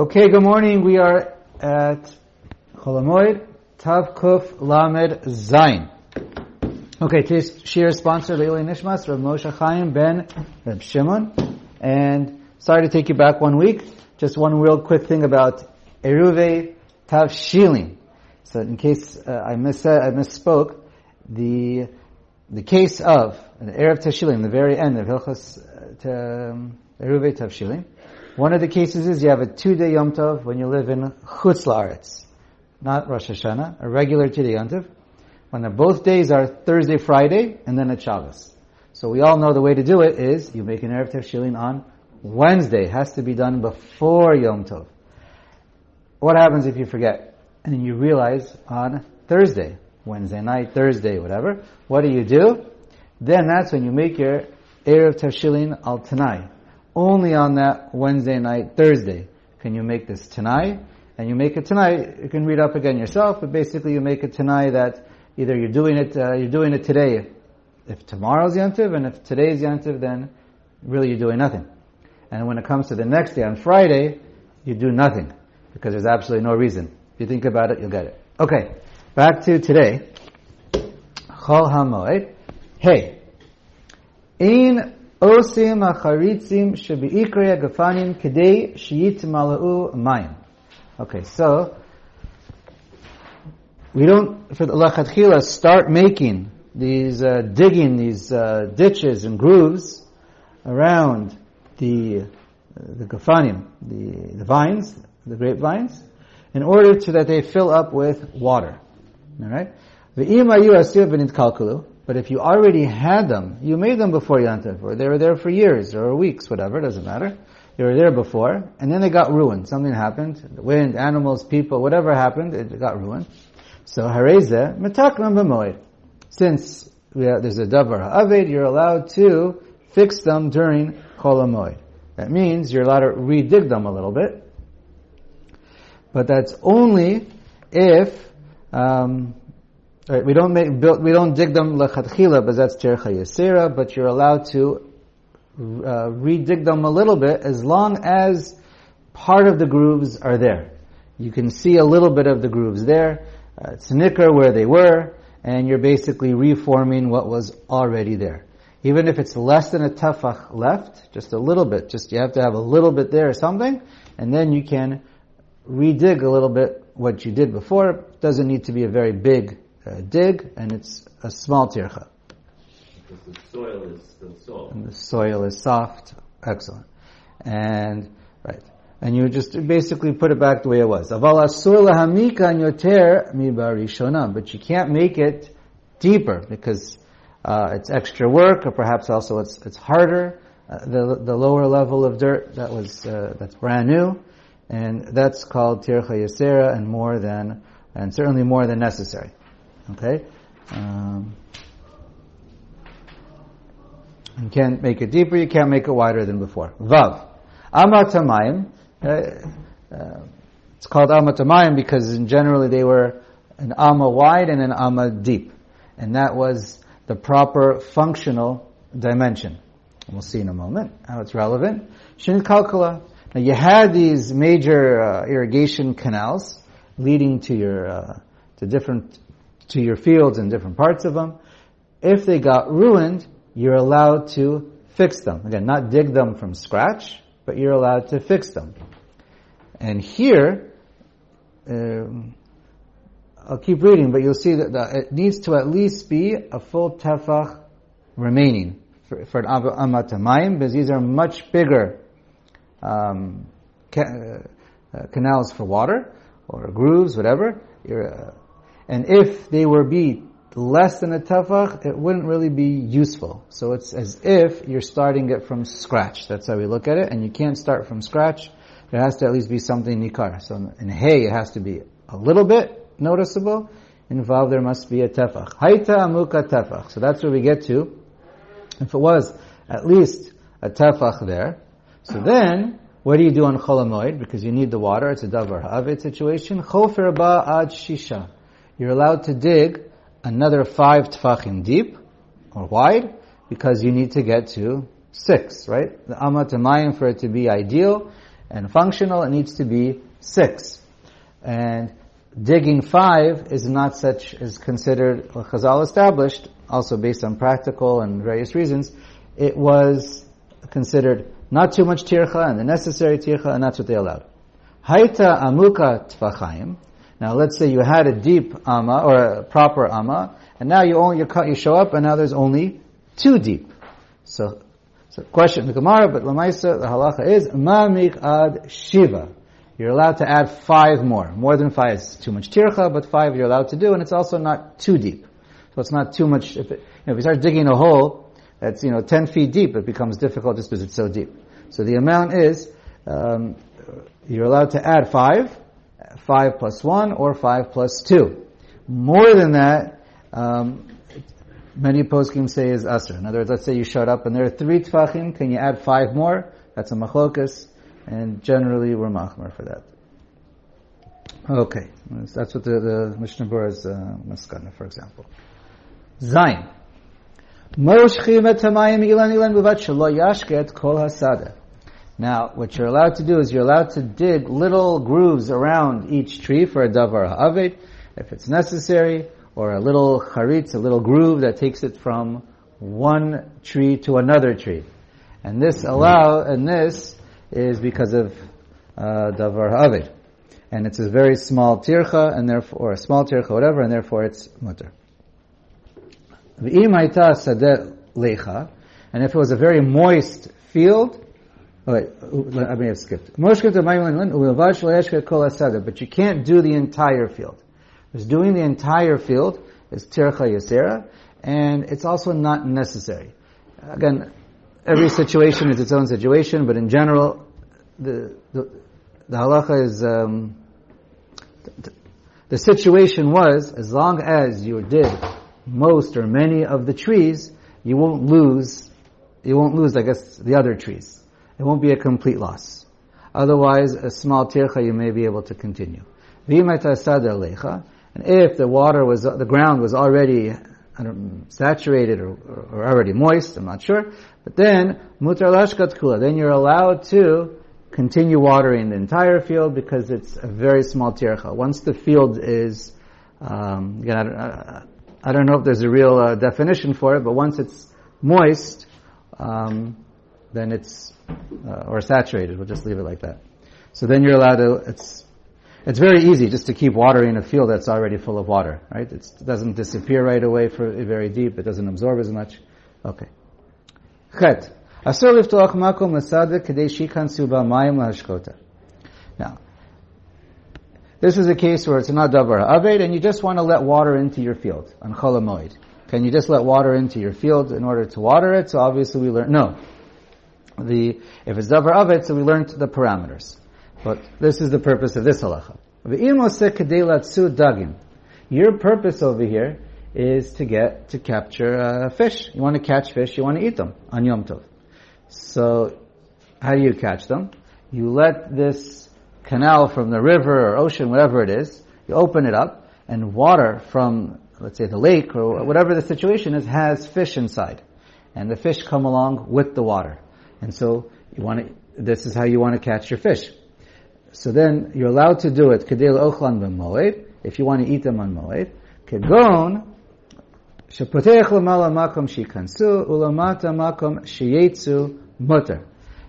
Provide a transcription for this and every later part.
Okay, good morning. We are at Chol Hamoed, Tav Kuf Lamed Zayin. Okay, today's shiur sponsor Leili Nishmas, Rav Moshe Chaim ben Reb Shimon. And sorry to take you back one week. Just one real quick thing about Eruve Tav Shilin. So in case uh, I, miss, uh, I misspoke, the the case of the Erev Tavshilin, the very end of Hilchas uh, Eruvei Tavshilin, one of the cases is you have a two-day Yom Tov when you live in Chutz La'aretz, not Rosh Hashanah, a regular two-day Yom Tov, when both days are Thursday, Friday, and then a Shabbos. So we all know the way to do it is you make an Erev Tavshilin on Wednesday. It has to be done before Yom Tov. What happens if you forget? And then you realize on Thursday, Wednesday night, Thursday, whatever, what do you do? Then that's when you make your Erev Tavshilin al Tanai only on that Wednesday night, Thursday. Can you make this tonight? And you make it tonight. You can read up again yourself, but basically you make it tonight that either you're doing it, uh, you're doing it today. If tomorrow's Yantiv, and if today's Yantiv, then really you're doing nothing. And when it comes to the next day on Friday, you do nothing because there's absolutely no reason. If you think about it, you'll get it. Okay, back to today. Chol Hamoed. Hey, in Osim acharitzim shebi'ikrei agafanim kedei shiyitmalau mayim. Okay, so we don't for lachatchila start making these uh, digging these uh, ditches and grooves around the uh, the gafanim, the, the vines, the grapevines, in order to that they fill up with water. All right. The imayu asir benit kalkulu. But if you already had them, you made them before Yantav, or they were there for years or weeks, whatever, it doesn't matter. They were there before, and then they got ruined. Something happened. The wind, animals, people, whatever happened, it got ruined. So hareze metaklam b'moed. Since have, there's a davar ha'aved, you're allowed to fix them during kol That means you're allowed to redig them a little bit. But that's only if um, Right, we don't make, build, we don't dig them lechatchila, but that's tercha but you're allowed to uh, redig them a little bit as long as part of the grooves are there. You can see a little bit of the grooves there. Uh, it's nicker where they were, and you're basically reforming what was already there. Even if it's less than a tefach left, just a little bit, just you have to have a little bit there or something, and then you can redig a little bit what you did before. It doesn't need to be a very big uh, dig, and it's a small tircha. Because the soil is still soft. And the soil is soft. Excellent. And, right. And you just basically put it back the way it was. Aval asur lahamika yoter mi But you can't make it deeper because uh, it's extra work, or perhaps also it's it's harder. Uh, the the lower level of dirt that was uh, that's brand new, and that's called tircha yasera, and more than and certainly more than necessary. Okay? Um, you can't make it deeper, you can't make it wider than before. Vav. Amatamayim. Uh, uh, it's called amatamayim because in generally they were an amma wide and an amma deep. And that was the proper functional dimension. And we'll see in a moment how it's relevant. Shin Kalkala. Now you had these major uh, irrigation canals leading to your uh, to different to your fields in different parts of them. If they got ruined, you're allowed to fix them. Again, not dig them from scratch, but you're allowed to fix them. And here, um, I'll keep reading, but you'll see that the, it needs to at least be a full tefach remaining for, for an amatamayim, because these are much bigger um, ca- uh, canals for water or grooves, whatever. Uh, and if they were be less than a tefach, it wouldn't really be useful. So it's as if you're starting it from scratch. That's how we look at it. And you can't start from scratch. There has to at least be something nikar. So in hay, it has to be a little bit noticeable. In Involved, there must be a tefach. Haita amuka tefach. So that's where we get to. If it was at least a tefach there, so then what do you do on chol hamoed? Because you need the water. It's a davar ha'avet situation. Chofer ba ad shisha you're allowed to dig another five tfachim deep or wide because you need to get to six, right? The amat mayim for it to be ideal And functional, it needs to be six. And digging five is not such, is considered, well, Chazal established, also based on practical and various reasons, it was considered not too much tircha and the necessary tircha, and that's what they allowed. Haita amuka tfachayim. Now let's say you had a deep ama, or a proper ama, and now you only, you, show up and now there's only two deep. So, so question the Gemara, but Lamaisa, the halacha is, ma ad shiva. You're allowed to add five more. More than five is too much tircha, but five you're allowed to do, and it's also not too deep. So it's not too much, if, it, you know, if you start digging a hole that's, you know, 10 feet deep, it becomes difficult just because it's so deep. So the amount is, um, you're allowed to add five, five plus one, or five plus two. More than that, um, many poskim say is asr. In other words, let's say you shut up and there are three tfachim, can you add five more? That's a machlokas, and generally we're machmer for that. Okay, that's what the, the Mishnah Berurah is uh, maskana, for example. Zayin. Moshchim et ilan ilan kol. Now, what you're allowed to do is you're allowed to dig little grooves around each tree for a davar ha'avet, if it's necessary, or a little charitz, a little groove that takes it from one tree to another tree. And this allow, and this is because of uh, davar ha'avet. And it's a very small tircha, and therefore, or a small tircha, whatever, and therefore it's mutter. And if it was a very moist field, Oh, I may have skipped. But you can't do the entire field. Because doing the entire field is tircha yasera, and it's also not necessary. Again, every situation is its own situation, but in general, the the, the halacha is um, the, the situation was as long as you did most or many of the trees, you won't lose. You won't lose, I guess, the other trees it won't be a complete loss. Otherwise, a small tircha you may be able to continue. And if the water was, the ground was already saturated or, or, already moist, I'm not sure, but then, mutar lashkat then you're allowed to continue watering the entire field because it's a very small tircha. Once the field is, um, I don't, I don't, know if there's a real uh, definition for it, but once it's moist, um, then it's uh, or saturated. We'll just leave it like that. So then you're allowed to. It's it's very easy just to keep watering a field that's already full of water, right? It's, it doesn't disappear right away for very deep. It doesn't absorb as much. Okay. Chet. Asur liftoach makom l'sadek kadei shikansu ba'mayim lahashkota. Now, this is a case where it's not davar aved, and you just want to let water into your field on chol hamoed. Can you just let water into your field in order to water it? So obviously we learn no the, if it's davar avet, so we learned the parameters. But this is the purpose of this halacha. Your purpose over here is to get, to capture uh, fish. You want to catch fish, you want to eat them on Yom Tov. So, how do you catch them? You let this canal from the river or ocean, whatever it is, you open it up, and water from, let's say, the lake or whatever the situation is, has fish inside. And the fish come along with the water. And so you want to, this is how you want to catch your fish. So then you're allowed to do it. Kedil ochlan b'moed, if you want to eat them on moed. Kegon, shepotech lamala makom shikansu, ulamata makom sheyetsu mutter.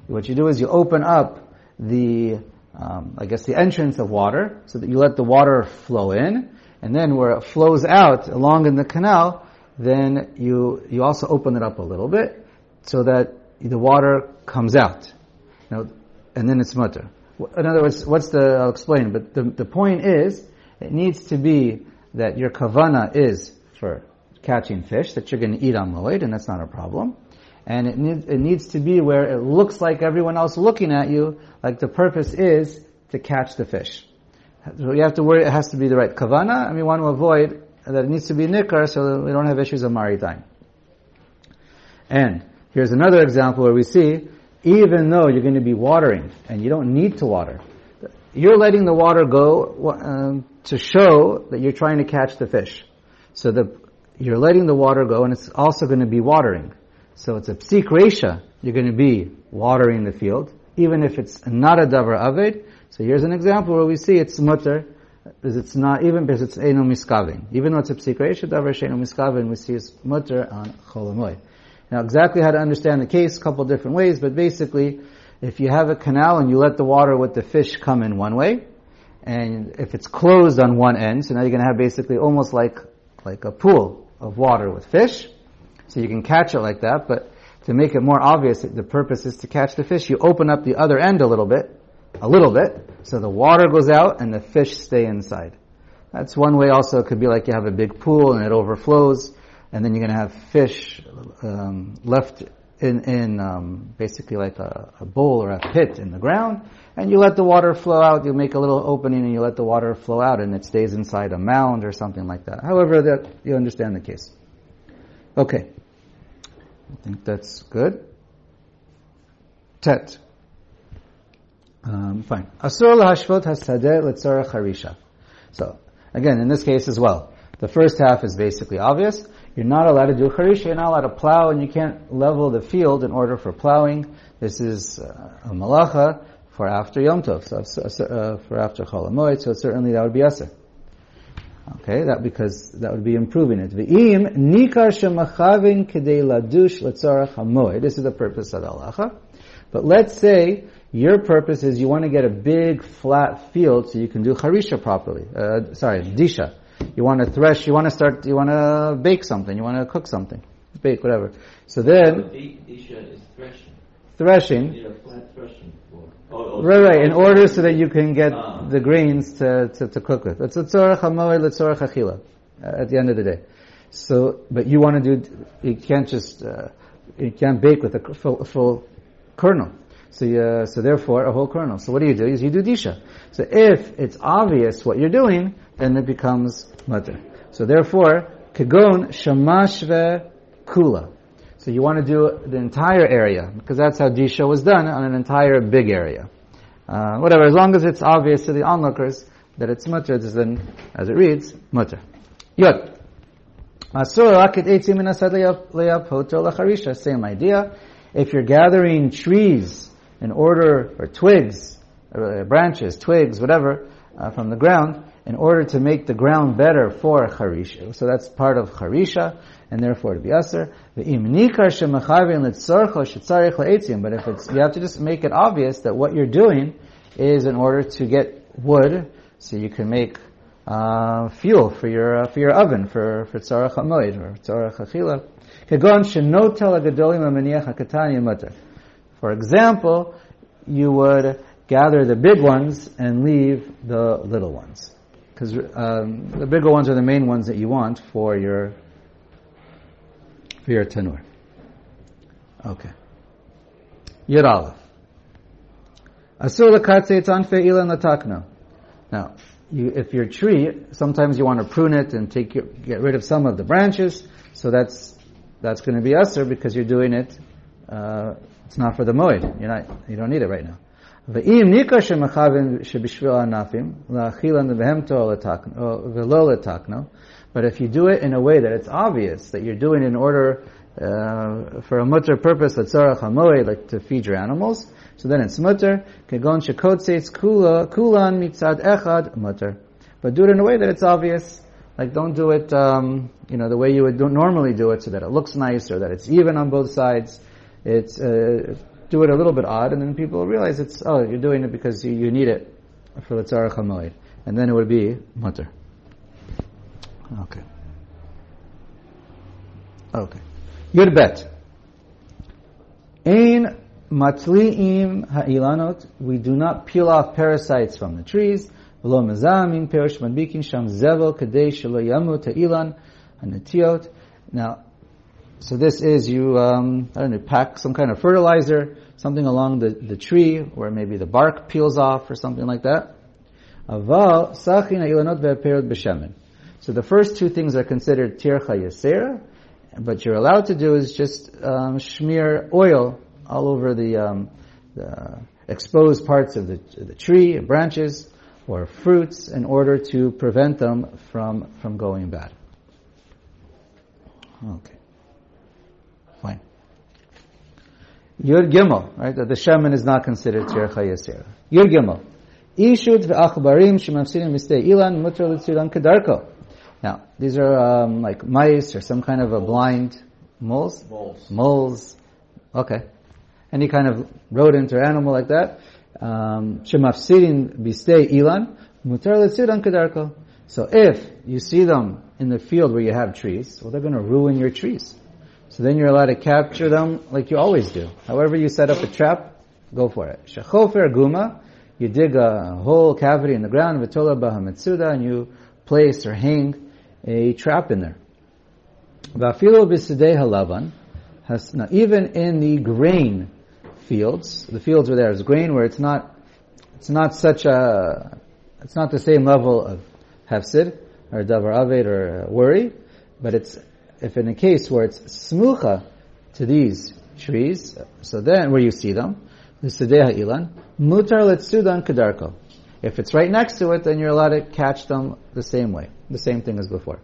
What you do is you open up the, um, I guess the entrance of water, so that you let the water flow in, and then where it flows out along in the canal, then you, you also open it up a little bit, so that the water comes out. Now, and then it's mutter. In other words, what's the, I'll explain, but the, the point is, it needs to be that your kavana is for catching fish, that you're going to eat on Moed, and that's not a problem. And it, need, it needs to be where it looks like everyone else looking at you, like the purpose is to catch the fish. So you have to worry, it has to be the right kavana, and we want to avoid that it needs to be nikar so we don't have issues of maris ayin. And Here's another example where we see, even though you're going to be watering, and you don't need to water, you're letting the water go um, to show that you're trying to catch the fish. So the, you're letting the water go, and it's also going to be watering. So it's a psik resha. You're going to be watering the field, even if it's not a davar aved. So here's an example where we see it's mutter, because it's not, even because it's eno miskavin. Even though it's a psikreisha davar she'eno miskavin, we see it's mutter on chol hamoed. Now exactly how to understand the case, a couple different ways, but basically, if you have a canal and you let the water with the fish come in one way, and if it's closed on one end, so now you're going to have basically almost like like a pool of water with fish, so you can catch it like that. But to make it more obvious, the purpose is to catch the fish. You open up the other end a little bit, a little bit, so the water goes out and the fish stay inside. That's one way. Also, it could be like you have a big pool and it overflows, and then you're going to have fish um, left in, in um, basically like a, a, bowl or a pit in the ground, and you let the water flow out. You make a little opening and you let the water flow out, and it stays inside a mound or something like that. However, that you understand the case. Okay, I think that's good. Tet. Um, fine. Asur lahashvot hasadeh letzorach harisha. So again, in this case as well, the first half is basically obvious. You're not allowed to do charisha, you're not allowed to plow, and you can't level the field in order for plowing. This is uh, a malacha for after Yom Tov, so, uh, for after Chol so certainly that would be aser. Okay, that because that would be improving it. V'im nikar shemachavin kedei ladush letzarach hamoed. This is the purpose of halacha. But let's say your purpose is you want to get a big flat field so you can do harisha properly. Uh, sorry, disha. You want to thresh, you want to start, you want to bake something, you want to cook something. Bake, whatever. So then... Is threshing. Threshing. You need a flat threshing. Oh, oh, Right, right, in order so that you can get Ah. the grains to, to, to cook with. That's a tzorach hamoed, letzorach achila, at the end of the day. So, but you want to do, you can't just, uh, you can't bake with a full, full kernel. So, you, uh, so therefore, a whole kernel. So what do you do? Is you do disha. So if it's obvious what you're doing, then it becomes mutter. So therefore, kagon shamashve kula. So you want to do the entire area, because that's how disha was done on an entire big area. Uh, whatever, as long as it's obvious to the onlookers that it's mutter, then, as it reads, mutter. Yod. Same idea. If you're gathering trees in order, or twigs, or branches, twigs, whatever, uh, from the ground, in order to make the ground better for charisha. So that's part of charisha, and therefore to be aser. But if it's, you have to just make it obvious that what you're doing is in order to get wood, so you can make uh, fuel for your uh, for your oven for for tzarach hamoid or tzarach achila. Shenotel agadolim hakatani mutter. For example, you would gather the big ones and leave the little ones, because um, the bigger ones are the main ones that you want for your for your tanur. Okay. Yud Aleph. Asur lakatze tanfe ilan latakna. Now, you, if your tree, sometimes you want to prune it and take your, get rid of some of the branches, so that's that's going to be usher because you're doing it. Uh, it's not for the moed. You're not. You don't need it right now. Nika shemachavin shebishvil anafim la'achilan vehemto letakno velo letakno. But if you do it in a way that it's obvious that you're doing in order uh, for a mutter purpose, letzorach hamoed, like to feed your animals, so then it's mutter. Kegon shekotzeitz kula kulan mitzad echad mutter. But do it in a way that it's obvious. Like don't do it, um, you know, the way you would normally do it, so that it looks nice or that it's even on both sides. It's uh, do it a little bit odd, and then people realize it's oh, you're doing it because you, you need it for the tzarach hamoed, and then it would be mutter. Okay. Okay. Yud bet. Ein matli'im ha'ilanot. We do not peel off parasites from the trees. V'lo mezamim perish madbikin sham zevel kadei shelo yamut ha'ilan hanetiot. Now, so this is you, um, I don't know, pack some kind of fertilizer, something along the, the tree where maybe the bark peels off or something like that. So the first two things are considered tircha yasera, but you're allowed to do is just um, smear oil all over the, um, the exposed parts of the, the tree, branches, or fruits, in order to prevent them from from going bad. Okay, fine. Yud Gimel, right? That the shaman is not considered tircha yasir. Yud Gimel. Ishut ve'achbarim shemafsidim mistei ilan mutar l'tziran kedarko. Now, these are um, like mice or some kind of a blind moles? Moles. Moles. Okay. Any kind of rodent or animal like that. Um, Shemafsidin bistei ilan, mutar l'tziran kedarko. So if you see them in the field where you have trees, well, they're going to ruin your trees. So then you're allowed to capture them like you always do. However you set up a trap, go for it. Shechofer guma, you dig a whole cavity in the ground, v'tola bahametsuda, and you place or hang a trap in there. Va'afilo b'sidei halavan, even in the grain fields, the fields where there's grain, where it's not, it's not such a, it's not the same level of hefsid, or davar aved, or worry, but it's if in a case where it's smucha to these trees, so then where you see them, the sedeha ilan, mutar letsudan kedarko. If it's right next to it, then you're allowed to catch them the same way, the same thing as before.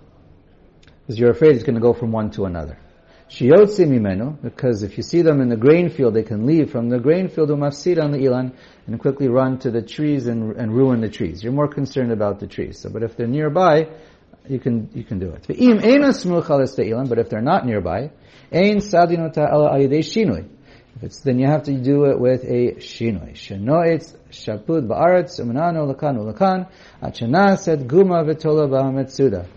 Because you're afraid it's going to go from one to another. Shiyotzi mimenu, because if you see them in the grain field, they can leave from the grain field umafsid on the ilan and quickly run to the trees and, and ruin the trees. You're more concerned about the trees. So, but if they're nearby, you can you can do it. But if they're not nearby, if it's then you have to do it with a shapud ba'aretz umanano lakan ulakan guma ba'ametsuda.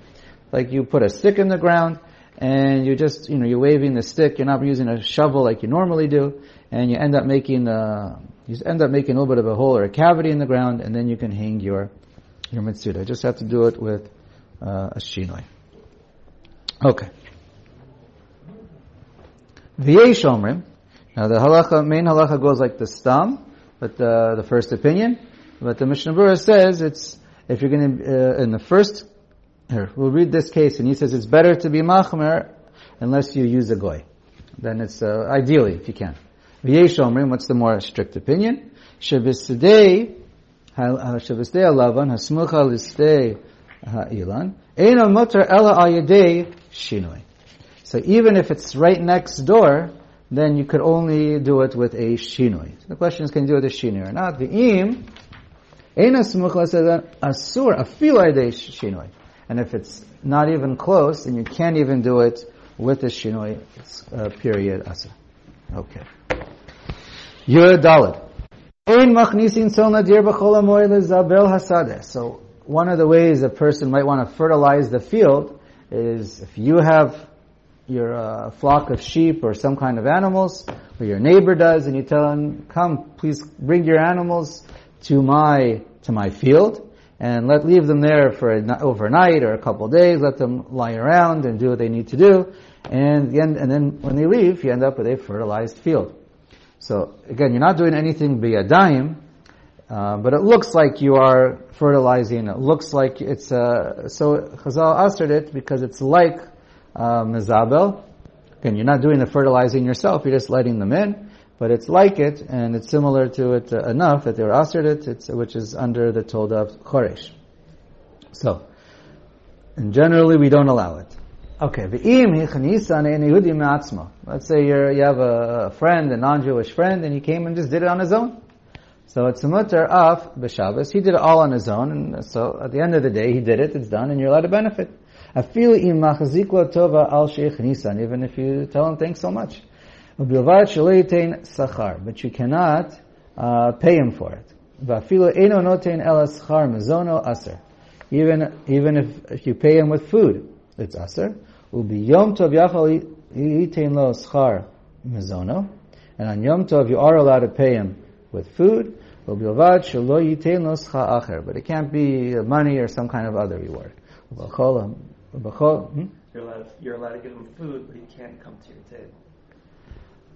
Like you put a stick in the ground and you just you know you're waving the stick. You're not using a shovel like you normally do, and you end up making uh, you end up making a little bit of a hole or a cavity in the ground, and then you can hang your your mitsuda. Just have to do it with uh, shinoi. Okay. V'yesh omrim. Now the halacha, main halacha goes like the stam, but the, the first opinion. But the Mishnah Berurah says it's, if you're going to, uh, in the first, here, we'll read this case, and he says it's better to be machmer unless you use a goy. Then it's, uh, ideally, if you can. V'yesh omrim, what's the more strict opinion? Shabbos Shabbos alavan, hasmucha listei ha'ilan, eno mutter ela shinoi. So even if it's right next door, then you could only do it with a shinoi. So the question is, can you do it with a shinoi or not? V'im, ena smucha says asur, afil ayadei shinoi. And if it's not even close, then you can't even do it with a shinoi, it's uh, period asur. Okay. Yud Dalit. Ein machnisin sol nadir b'chol amoy hasadeh. So one of the ways a person might want to fertilize the field is if you have your uh, flock of sheep or some kind of animals, or your neighbor does, and you tell them, "Come, please bring your animals to my to my field, and let leave them there for a, overnight or a couple of days. Let them lie around and do what they need to do, and and then when they leave, you end up with a fertilized field." So again, you're not doing anything biyadayim, uh, but it looks like you are fertilizing. It looks like it's uh, so Chazal answered it because it's like uh, mezabel. Again, you're not doing the fertilizing yourself; you're just letting them in. But it's like it, and it's similar to it uh, enough that they were answered it, which is under the Told of Choresh. So, and generally we don't allow it. Okay, Let's say you have a friend, a non-Jewish friend, and he came and just did it on his own. So it's a mutter of b'Shabbos. He did it all on his own, and so at the end of the day, he did it. It's done, and you're allowed to benefit. Afil im tova al sheikh nisan, even if you tell him thanks so much, but you cannot uh, pay him for it. Even even if, if you pay him with food, it's aser. Ubi Yom Tov Yachal Yitain Lo Schar Mizono. And on Yom Tov you are allowed to pay him with food. Ubi Ovad Shelo Yitain Lo Schar Acher. But it can't be money or some kind of other reward. Hmm? You're allowed, you're allowed to give him food, but he can't come to your table.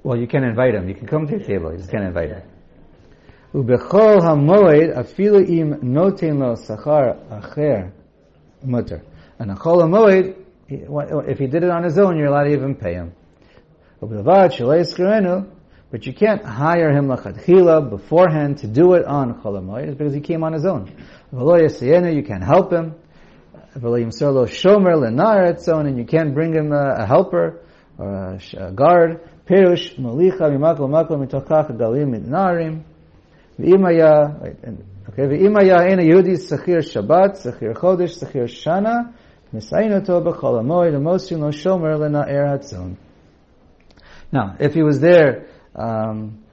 Well, you can invite him. You can come to your table. You just can't invite him. Ubechol hamoed afilu im noten lo sachar acher mutter. And a chol hamoed if he did it on his own, you're allowed to even pay him. But you can't hire him lachadchila beforehand to do it on chol hamoed because he came on his own. You can't help him. And you can't bring him a, a helper or a, a guard. Perush malicha mimakol makol mitochach galim mitnarim. V'imaya, okay, v'imaya ena Yehudi sechir Shabbat, sechir Chodesh, sechir Shana, misayin oto b'chol amoy, l'moshin lo shomer lenar er etzon. Now, if he was there um,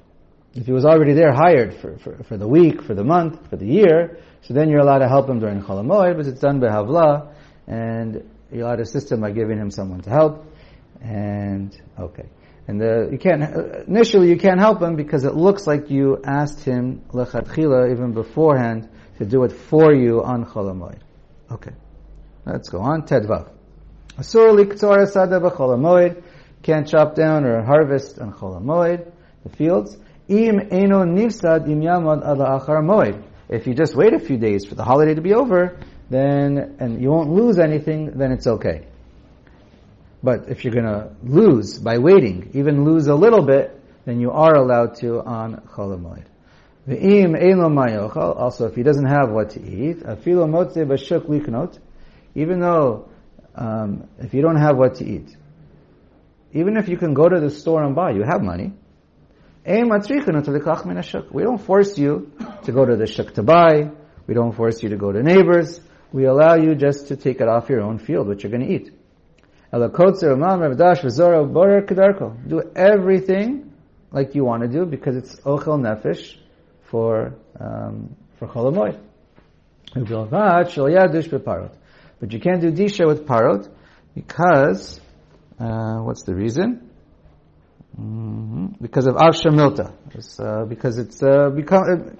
if he was already there hired for, for, for, the week, for the month, for the year, so then you're allowed to help him during Chol HaMoed, but it's done by Havla, and you're allowed to assist him by giving him someone to help, and, okay. And the, you can't, initially you can't help him because it looks like you asked him, lechatchila, even beforehand, to do it for you on Chol HaMoed. Okay. Let's go on. Tedvav. Asur liktor asada b'chol HaMoed, can't chop down or harvest on Chol HaMoed, the fields. Im eno moed. If you just wait a few days for the holiday to be over, then, and you won't lose anything, then it's okay. But if you're gonna lose by waiting, even lose a little bit, then you are allowed to on Chol HaMoed. Eno mayochal, also if he doesn't have what to eat, afilo motze b'shuk liknot, even though, um, if you don't have what to eat, even if you can go to the store and buy, you have money. We don't force you to go to the shuk to buy. We don't force you to go to neighbors. We allow you just to take it off your own field, what you're going to eat. Do everything like you want to do because it's ochel nefesh for um, for chol hamoed. But you can't do disha with parot because uh, what's the reason? Mm-hmm. Because of avsha milta. It's, uh, because it's uh, become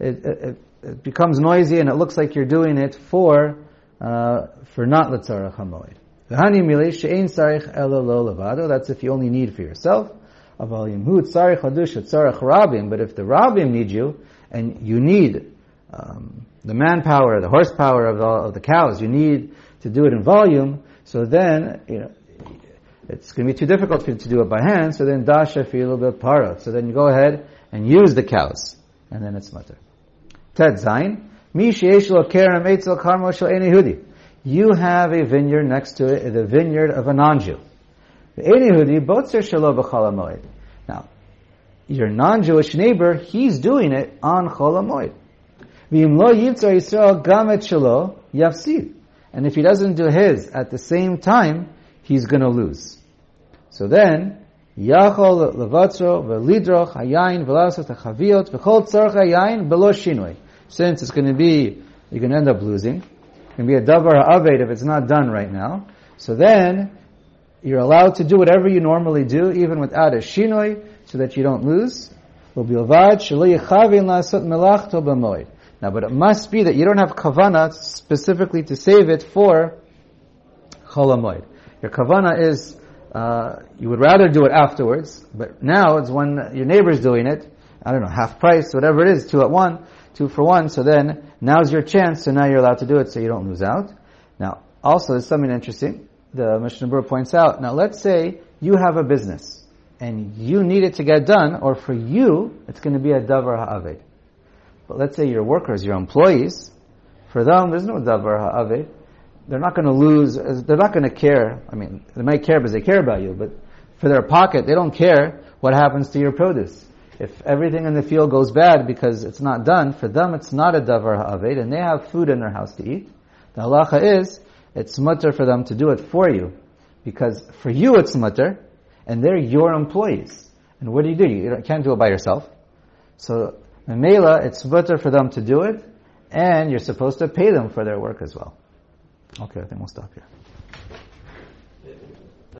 it, it, it, becomes noisy and it looks like you're doing it for uh, for not letzarach hamoed. V'hani milei she'ein sarich ela lo levado. That's if you only need for yourself. Aval yimhu tzarich hadush tzarich rabim. But if the rabim need you and you need um, the manpower, the horsepower of of the cows, you need to do it in volume. So then, you know, it's going to be too difficult for you to do it by hand, so then dasha feel bit parot. So then you go ahead and use the cows, and then it's mutter. Ted zayin. Mi sheyesh kerem etzel karmo shel hudi. You have a vineyard next to it, the vineyard of a non-Jew. The hudi botzer shelo b'chol Now, your non-Jewish neighbor, he's doing it on chol hamoed. V'im lo yivtzar Yisrael gamet shelo yafsid. And if he doesn't do his at the same time, he's going to lose. So then, Yachol levatro velidroch hayayin velasot hachaviot v'chol tzarch hayayin below shinoi. Since it's going to be, you're going to end up losing. It's going to be a davar ha'aved if it's not done right now. So then, you're allowed to do whatever you normally do, even without a shinoi, so that you don't lose. Now, but it must be that you don't have kavana specifically to save it for chol hamoed. Your kavana is uh, you would rather do it afterwards, but now it's when your neighbor's doing it, I don't know, half price, whatever it is, two at one, two for one, so then now's your chance, so now you're allowed to do it so you don't lose out. Now, also, there's something interesting. The Mishnah Berurah points out, now let's say you have a business, and you need it to get done, or for you, it's going to be a davar ha'aved. But let's say your workers, your employees, for them, there's no davar ha'aved they're not going to lose, they're not going to care. I mean, they might care because they care about you, but for their pocket, they don't care what happens to your produce. If everything in the field goes bad because it's not done, for them it's not a davar ha'aved, and they have food in their house to eat. The halacha is, it's mutter for them to do it for you. Because for you it's mutter, and they're your employees. And what do you do? You can't do it by yourself. So, in Mela, it's mutter for them to do it, and you're supposed to pay them for their work as well. Okay, I think we'll stop here.